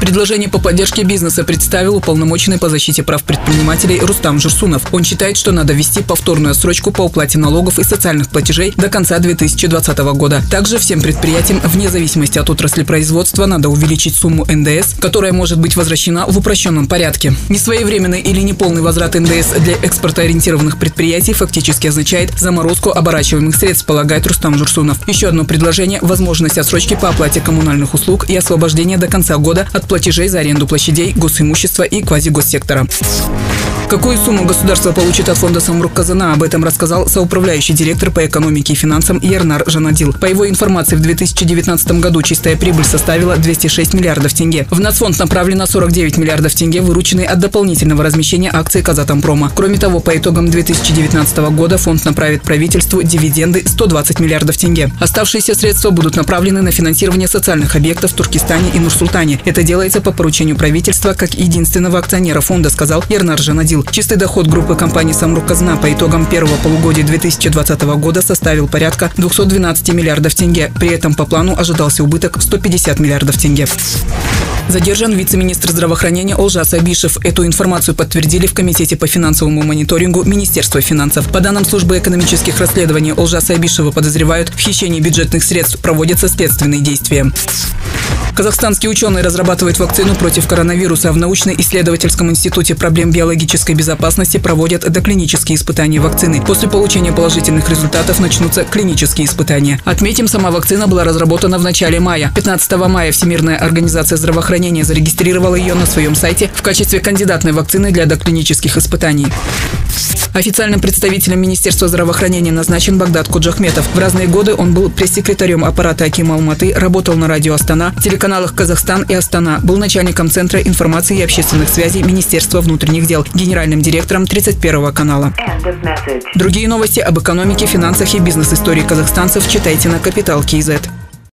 Предложение по поддержке бизнеса представил уполномоченный по защите прав предпринимателей Рустам Журсунов. Он считает, что надо ввести повторную отсрочку по уплате налогов и социальных платежей до конца 2020 года. Также всем предприятиям, вне зависимости от отрасли производства, надо увеличить сумму НДС, которая может быть возвращена в упрощенном порядке. Несвоевременный или неполный возврат НДС для экспортоориентированных предприятий фактически означает заморозку оборачиваемых средств, полагает Рустам Журсунов. Еще одно предложение – возможность отсрочки по оплате коммунальных услуг и освобождение до конца года от платежей за аренду площадей, госимущества и квазигоссектора. Какую сумму государство получит от фонда Самрук Казана, об этом рассказал соуправляющий директор по экономике и финансам Ернар Жанадил. По его информации, в 2019 году чистая прибыль составила 206 миллиардов тенге. В нацфонд направлено 49 миллиардов тенге, вырученные от дополнительного размещения акций Казатомпрома. Кроме того, по итогам 2019 года фонд направит правительству дивиденды 120 миллиардов тенге. Оставшиеся средства будут направлены на финансирование социальных объектов в Туркестане и Нур-Султане. Это делается по поручению правительства как единственного акционера фонда, сказал Ернар Жанадил заявил, чистый доход группы компаний «Самрук Казна» по итогам первого полугодия 2020 года составил порядка 212 миллиардов тенге. При этом по плану ожидался убыток 150 миллиардов тенге. Задержан вице-министр здравоохранения Олжас Абишев. Эту информацию подтвердили в Комитете по финансовому мониторингу Министерства финансов. По данным службы экономических расследований, Олжаса Абишева подозревают в хищении бюджетных средств. Проводятся следственные действия. Казахстанские ученые разрабатывают вакцину против коронавируса. В научно-исследовательском институте проблем биологической безопасности проводят доклинические испытания вакцины. После получения положительных результатов начнутся клинические испытания. Отметим, сама вакцина была разработана в начале мая. 15 мая Всемирная организация здравоохранения зарегистрировала ее на своем сайте в качестве кандидатной вакцины для доклинических испытаний. Официальным представителем Министерства здравоохранения назначен Багдад Куджахметов. В разные годы он был пресс-секретарем аппарата Акима Алматы, работал на радио Астана, телеканалах Казахстан и Астана, был начальником Центра информации и общественных связей Министерства внутренних дел, генеральным директором 31 канала. Другие новости об экономике, финансах и бизнес-истории казахстанцев читайте на Капитал Киезет.